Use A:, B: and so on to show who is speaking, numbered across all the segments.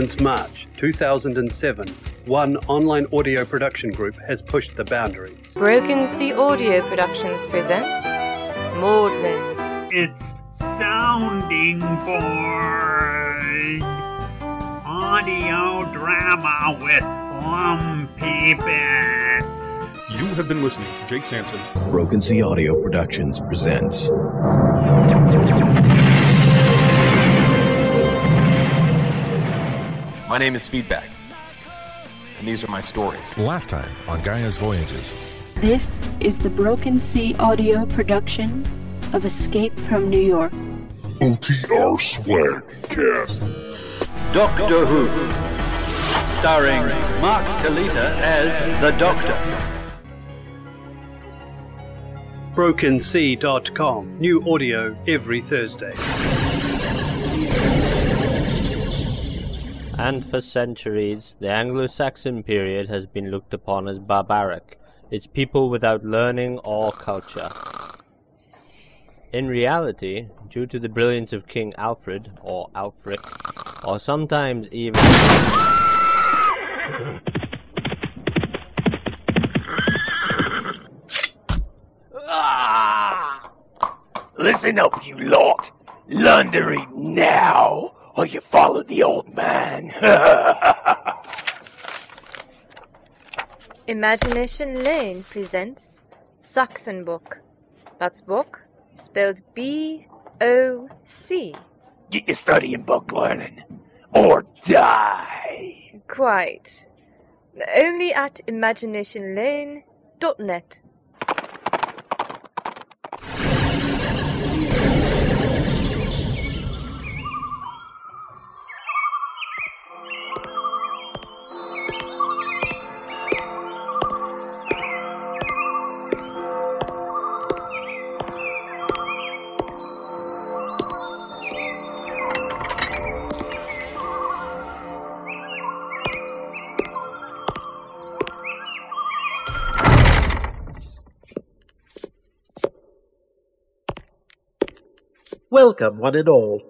A: Since March 2007, one online audio production group has pushed the boundaries.
B: Broken Sea Audio Productions presents Maudlin.
C: It's Sounding Board. Audio drama with lumpy bits.
D: You have been listening to Jake Sampson.
E: Broken Sea Audio Productions presents.
F: My name is Feedback, and these are my stories.
G: Last time on Gaia's Voyages.
H: This is the Broken Sea audio production of Escape from New York.
I: OTR Swagcast.
J: Doctor Who. Starring Mark Kalita as the Doctor.
A: BrokenSea.com. New audio every Thursday.
K: And for centuries, the Anglo Saxon period has been looked upon as barbaric. It's people without learning or culture. In reality, due to the brilliance of King Alfred, or Alfric, or sometimes even. Ah!
L: Listen up, you lot! Read now, or you follow the old man.
B: Imagination Lane presents Saxon Book. That's book spelled B O C.
L: Get your studying book learning, or die.
B: Quite. Only at imaginationlane.net.
M: Welcome, one and all,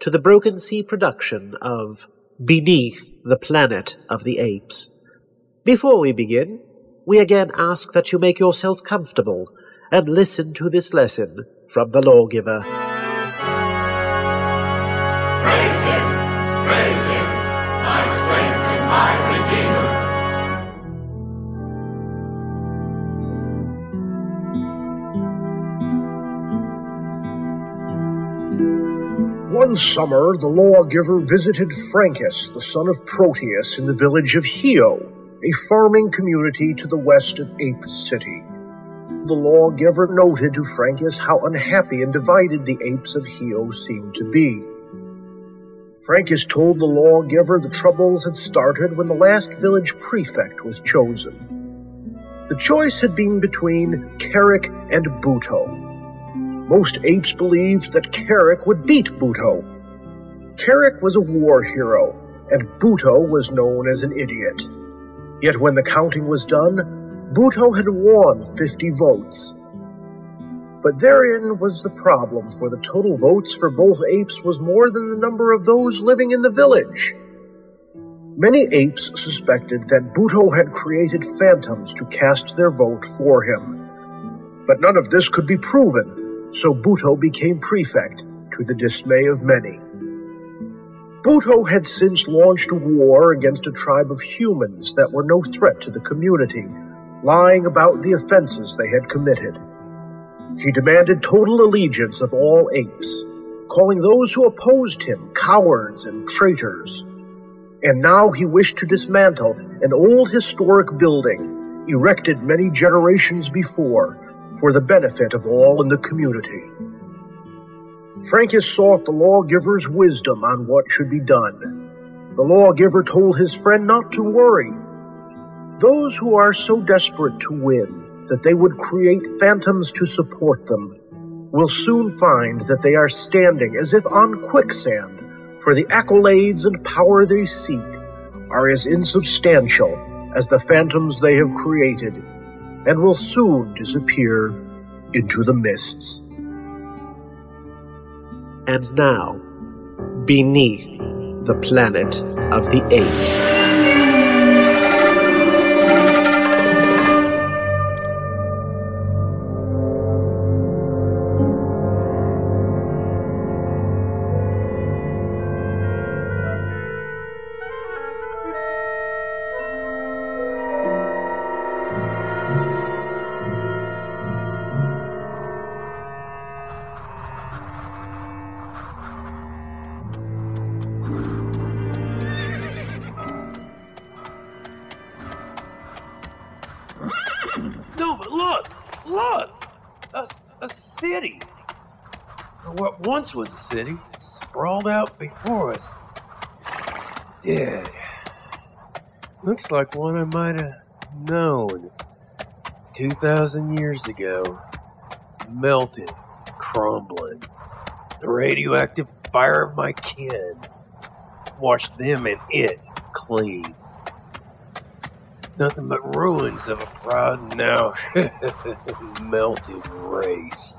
M: to the Broken Sea production of Beneath the Planet of the Apes. Before we begin, we again ask that you make yourself comfortable and listen to this lesson from the Lawgiver.
N: One summer, the lawgiver visited Francus, the son of Proteus, in the village of Hio, a farming community to the west of Ape City. The lawgiver noted to Francus how unhappy and divided the apes of Hio seemed to be. Francus told the lawgiver the troubles had started when the last village prefect was chosen. The choice had been between Carrick and Buto. Most apes believed that Carrick would beat Buto. Carrick was a war hero, and Buto was known as an idiot. Yet when the counting was done, Buto had won 50 votes. But therein was the problem, for the total votes for both apes was more than the number of those living in the village. Many apes suspected that Buto had created phantoms to cast their vote for him. But none of this could be proven, so Buto became prefect, to the dismay of many. Buto had since launched a war against a tribe of humans that were no threat to the community, lying about the offenses they had committed. He demanded total allegiance of all apes, calling those who opposed him cowards and traitors. And now he wished to dismantle an old historic building erected many generations before for the benefit of all in the community. Francus sought the lawgiver's wisdom on what should be done. The lawgiver told his friend not to worry. Those who are so desperate to win that they would create phantoms to support them will soon find that they are standing as if on quicksand, for the accolades and power they seek are as insubstantial as the phantoms they have created and will soon disappear into the mists.
M: And now, beneath the planet of the Apes.
L: Once was a city, sprawled out before us. Dead. Looks like one I might have known. Two thousand years ago, melted, crumbling. The radioactive fire of my kin washed them and it clean. Nothing but ruins of a proud now melted race.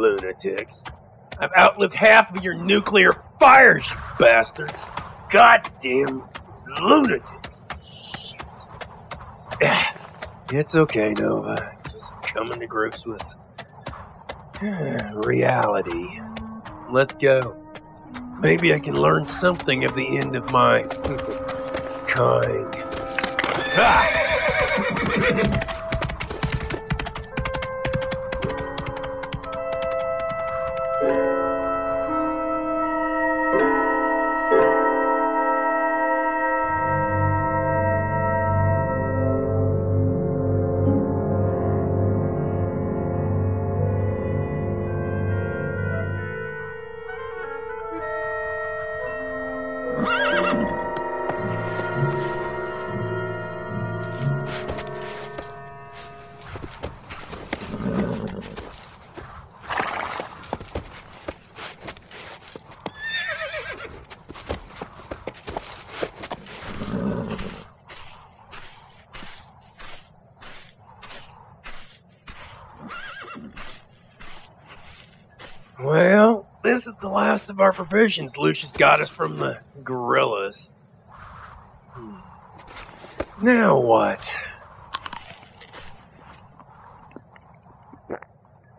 L: Lunatics. I've outlived half of your nuclear fires, you bastards. Goddamn lunatics. Shit. It's okay, Nova. Just coming to grips with reality. Let's go. Maybe I can learn something of the end of my kind. Well, ah. This is the last of our provisions Lucius got us from the gorillas. Hmm. Now what? The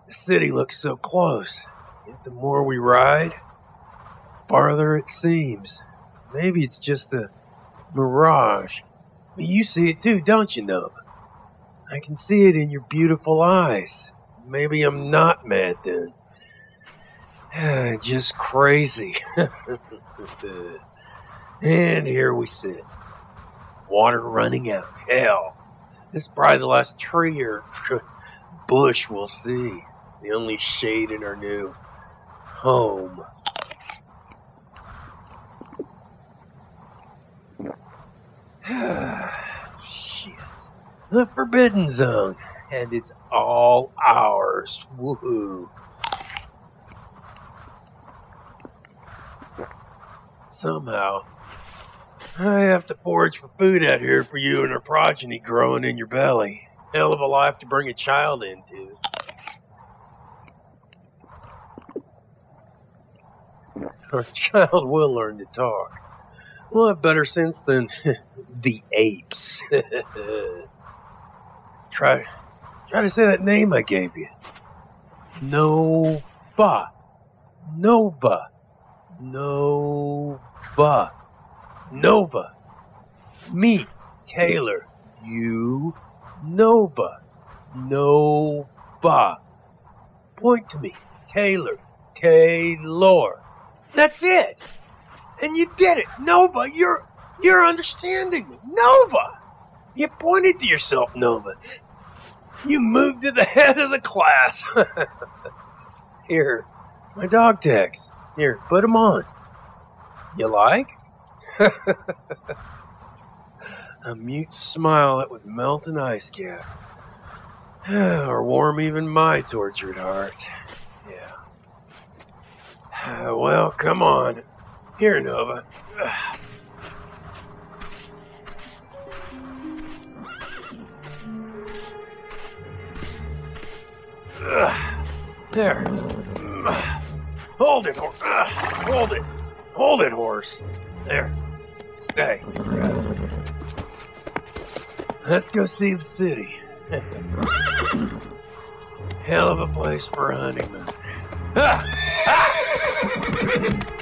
L: city looks so close, yet the more we ride, farther it seems. Maybe it's just a mirage. But you see it too, don't you, Nova? I can see it in your beautiful eyes. Maybe I'm not mad then. Just crazy. and here we sit. Water running out. Hell. This is probably the last tree or bush we'll see. The only shade in our new home. Shit. The Forbidden Zone. And it's all ours. Woohoo. Somehow, I have to forage for food out here for you and our progeny growing in your belly. Hell of a life to bring a child into. Our child will learn to talk. We'll have better sense than the apes. try, try to say that name I gave you. Nova. Nova. Nova. Nova. Me, Taylor. You, Nova. Nova. Point to me. Taylor. Taylor. That's it. And you did it. Nova, you're you're understanding me. Nova. You pointed to yourself, Nova. You moved to the head of the class. Here, my dog tags. Here, put them on. You like? A mute smile that would melt an ice cap. or warm even my tortured heart. Yeah. Well, come on. Here, Nova. There. Hold it. Hold it. Hold it, horse. There. Stay. Let's go see the city. Hell of a place for a honeymoon. Ah! Ah!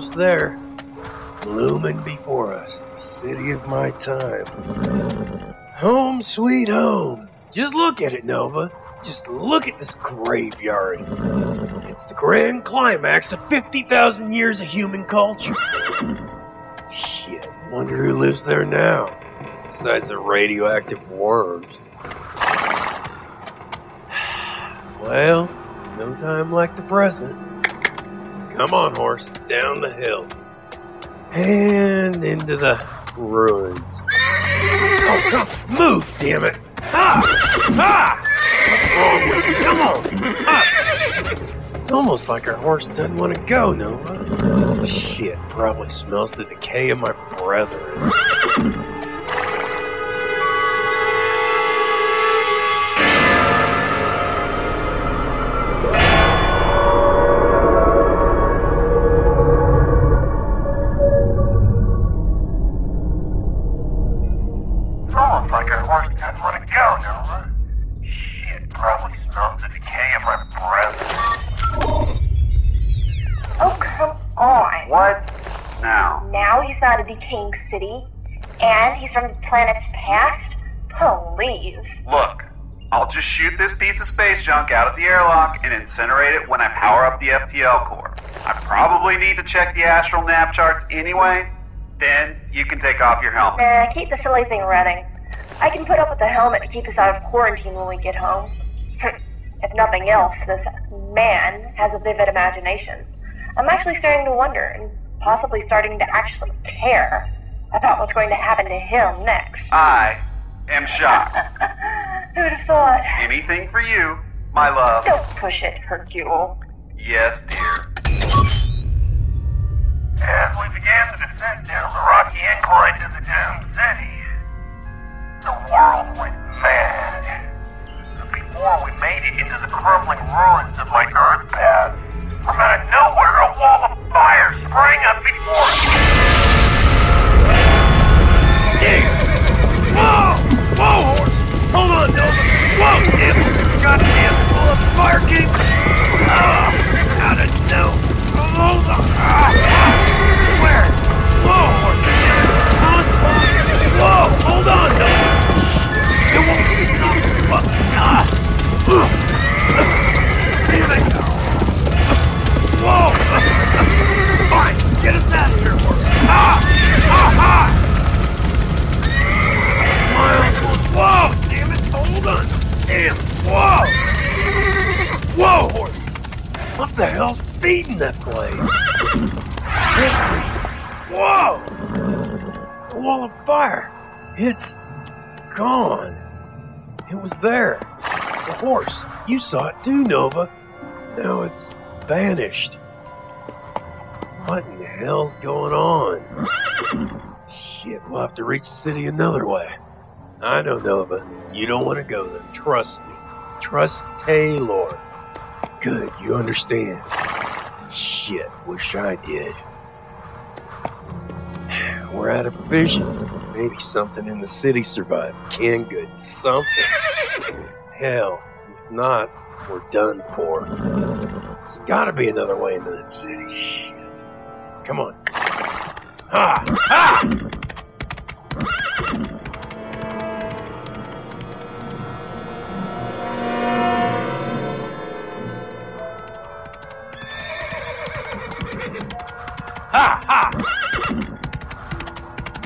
L: Almost there. Looming before us, the city of my time. Home sweet home. Just look at it, Nova. Just look at this graveyard. It's the grand climax of 50,000 years of human culture. Shit, wonder who lives there now, besides the radioactive worms. Well, no time like the present. Come on, horse, down the hill. And into the ruins. Oh, come, move, damn it! Ah! Ah! What's wrong with you? Come on! Ah! It's almost like our horse doesn't want to go, Nova. Shit, probably smells the decay of my brethren.
O: From the planet's past? Please.
P: Look, I'll just shoot this piece of space junk out of the airlock and incinerate it when I power up the FTL core. I probably need to check the astral nav charts anyway. Then you can take off your helmet.
O: Nah, keep the silly thing running. I can put up with the helmet to keep us out of quarantine when we get home. if nothing else, this man has a vivid imagination. I'm actually starting to wonder, and possibly starting to actually care, about what's going to happen to him next.
P: I am shocked.
O: Who'd have thought?
P: Anything for you, my love.
O: Don't push it, Hercule.
P: Yes, dear. As we began the descent down the rocky incline to the doomed city, the
L: hell's feeding that place? Crispy! Whoa! The wall of fire! It's gone. It was there. The horse. You saw it too, Nova. Now it's vanished. What in the hell's going on? Shit, we'll have to reach the city another way. I know, Nova. You don't want to go there. Trust me. Trust Taylor. Good, you understand. Shit, wish I did. We're out of provisions. Maybe something in the city survived. Canned goods, something. Hell, if not, we're done for. There's gotta be another way into that city. Shit. Come on. Ha! Ha! Ha!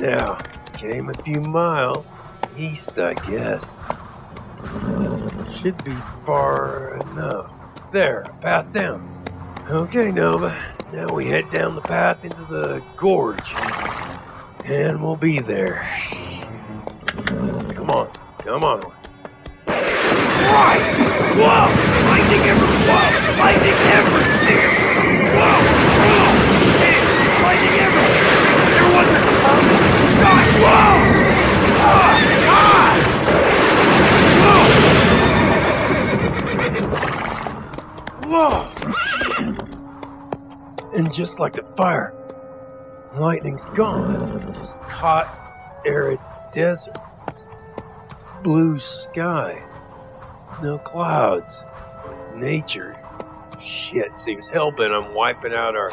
L: Now, came a few miles east, I guess. Should be far enough. There, path down. Okay, Nova. Now we head down the path into the gorge. And we'll be there. Come on. Come on.
P: Christ! Whoa! Lightning everywhere! Whoa! Lightning everywhere! Whoa! Damn! Lightning everywhere! There wasn't a cloud in the sky! Whoa! Ah!
L: Whoa! And just like the fire, lightning's gone. Just hot, arid desert. Blue sky. No clouds. Nature. Shit, seems hellbent on wiping out our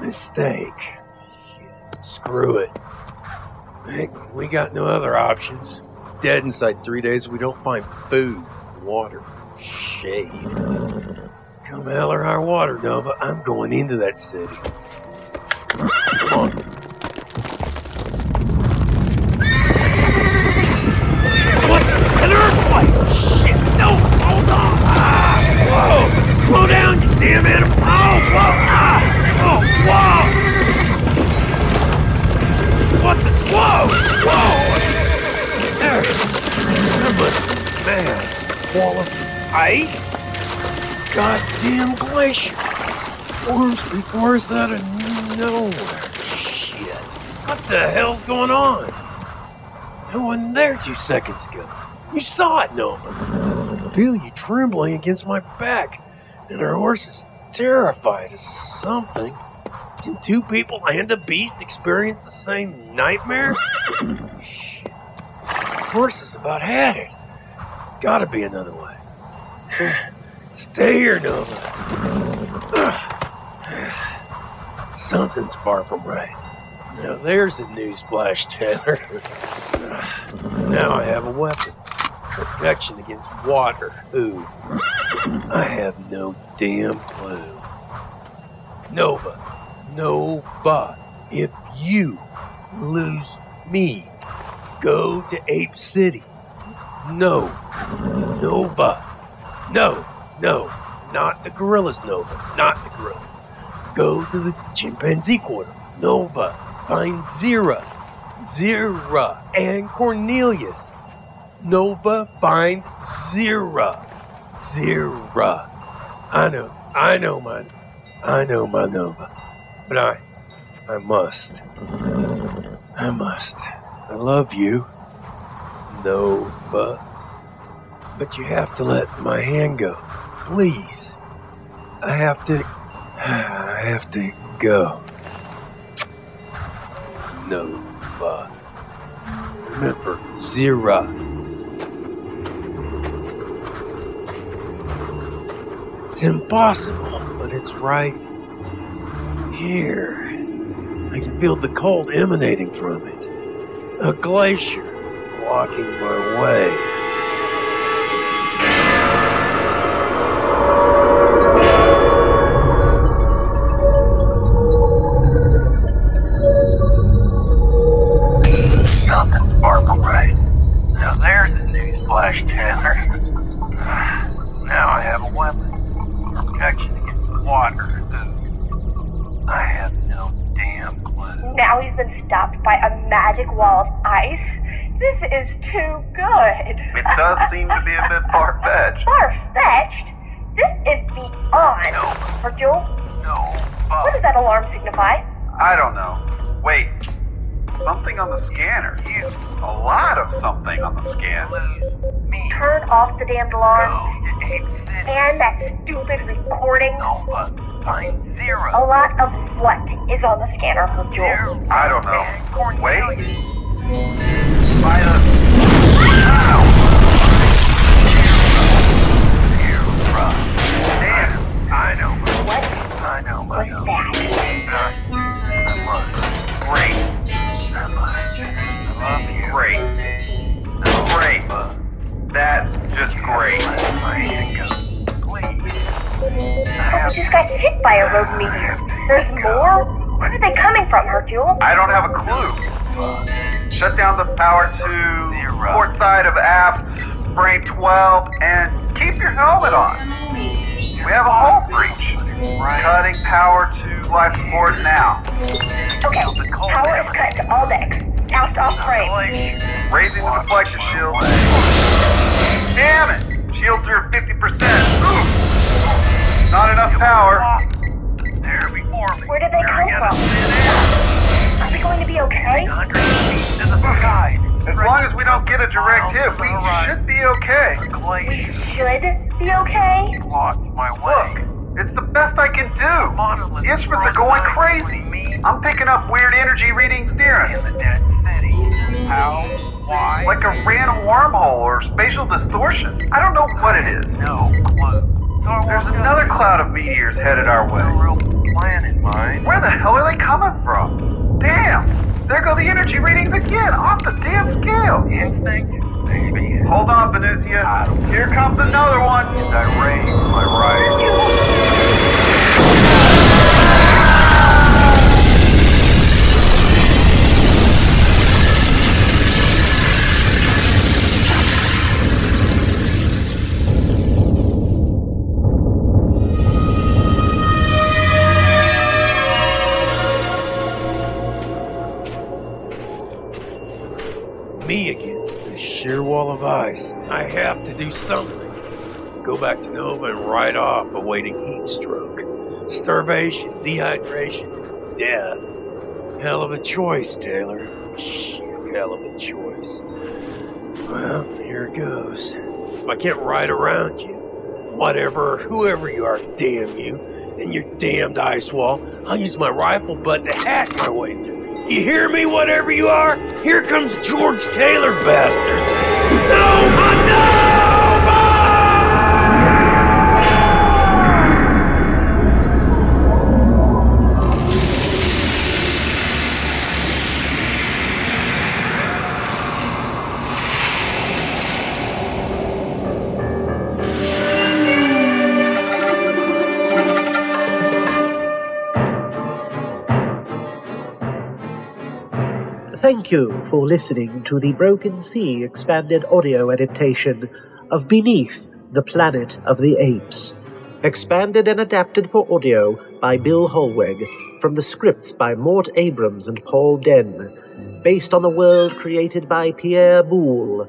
L: mistake. Shit, screw it. Hey, we got no other options. Dead inside three days, we don't find food, water, shade. Come hell or high water, Nova, I'm going into that city. Come on.
P: What? An earthquake! Shit! No! Hold on! Ah! Whoa! Slow down, you damn animal! Oh! Whoa! Ah! Oh! Whoa! What the? Whoa! Whoa!
L: There! Must be. Wall of ice? Goddamn glacier! Forms before us out of nowhere. Shit. What the hell's going on? I wasn't there two seconds ago. You saw it, Nova. Feel you trembling against my back, and our horse is terrified of something. Can two people and a beast experience the same nightmare? Shit. Horse has about had it. Gotta be another way. Stay here, Nova. Something's far from right. Now there's a newsflash, Tanner. now I have a weapon. Protection against water. Who? I have no damn clue. Nova. Nova. If you lose me, go to Ape City. No. Nova. No. No. Not the gorillas, Nova. Not the gorillas. Go to the chimpanzee quarter. Nova. Find Zira. Zira and Cornelius. Nova find Zira. Zira. I know. I know my I know my Nova. But I I must. I must. I love you. Nova. But you have to let my hand go. Please. I have to I have to go. Nova. Remember, Zira. It's impossible, but it's right here. I can feel the cold emanating from it. A glacier blocking my way.
P: No.
O: what does that alarm signify?
Q: I don't know. Wait. Something on the scanner. You. A lot of something on the scan.
O: Turn off the damned alarm. And that stupid recording.
P: Find Zira.
O: A lot of what is on the scanner, Virgil?
Q: I don't know. Wait.
P: By the. Damn.
O: What's that?
Q: Great. Great. Great. That's just great.
O: We just got hit by a rogue meteor. There's more? Where are they coming from, Hercule?
Q: I don't have a clue. Shut down the power to port side of aft brain 12, and keep your helmet on. We have a hull breach. Cutting power to life support now.
O: Okay, power is cut to all decks. Cast off crane.
Q: Raising the deflector shield. Damn it! Shields are 50%. Not enough power.
O: Where did they come from? Are we going to be okay?
Q: As long as we don't get a direct hit, we should be okay.
O: We should be okay?
Q: Look, it's the best I can do. The instruments are going crazy. I'm picking up weird energy readings near us.
P: How? Why?
Q: Like a random wormhole or spatial distortion. I don't know what it is.
P: No clue.
Q: There's another cloud of meteors headed our way.
P: Plan in mind.
Q: Where the hell are they coming from? Damn! There go the energy readings again, off the damn scale.
P: Instinct?
Q: Hold on, Venusia. Here comes another one.
P: I raise my right.
L: Me against this sheer wall of ice. I have to do something. Go back to Nova and ride off, awaiting heat stroke. Starvation, dehydration, death. Hell of a choice, Taylor. Shit, hell of a choice. Well, here goes. If I can't ride around you, whatever, whoever you are, damn you, and your damned ice wall, I'll use my rifle butt to hack my way through. You hear me, whatever you are? Here comes George Taylor, bastards.
M: Thank you for listening to the Broken Sea expanded audio adaptation of Beneath the Planet of the Apes. Expanded and adapted for audio by Bill Holweg from the scripts by Mort Abraham and Paul Dehn, based on the world created by Pierre Boulle.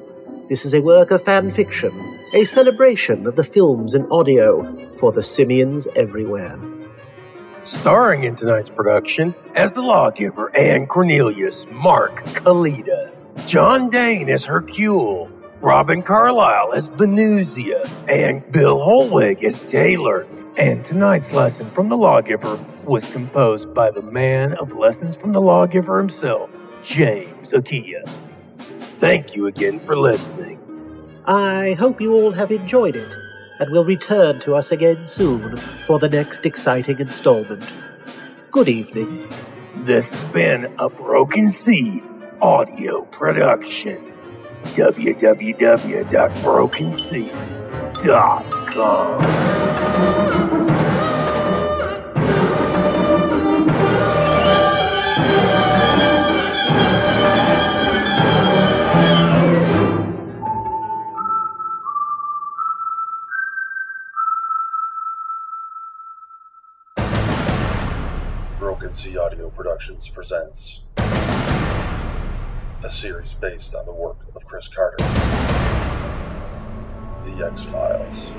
M: This is a work of fan fiction, a celebration of the films and audio for the simians everywhere.
L: Starring in tonight's production as the lawgiver and Cornelius, Mark Kalita, John Dane as Hercule, Robin Carlyle as Venusia, and Bill Holweg as Taylor. And tonight's lesson from the lawgiver was composed by the man of lessons from the lawgiver himself, James Akia. Thank you again for listening.
M: I hope you all have enjoyed it and will return to us again soon for the next exciting installment. Good evening.
L: This has been a Broken Sea audio production. www.brokensea.com.
D: Sea Audio Productions presents a series based on the work of Chris Carter, The X Files.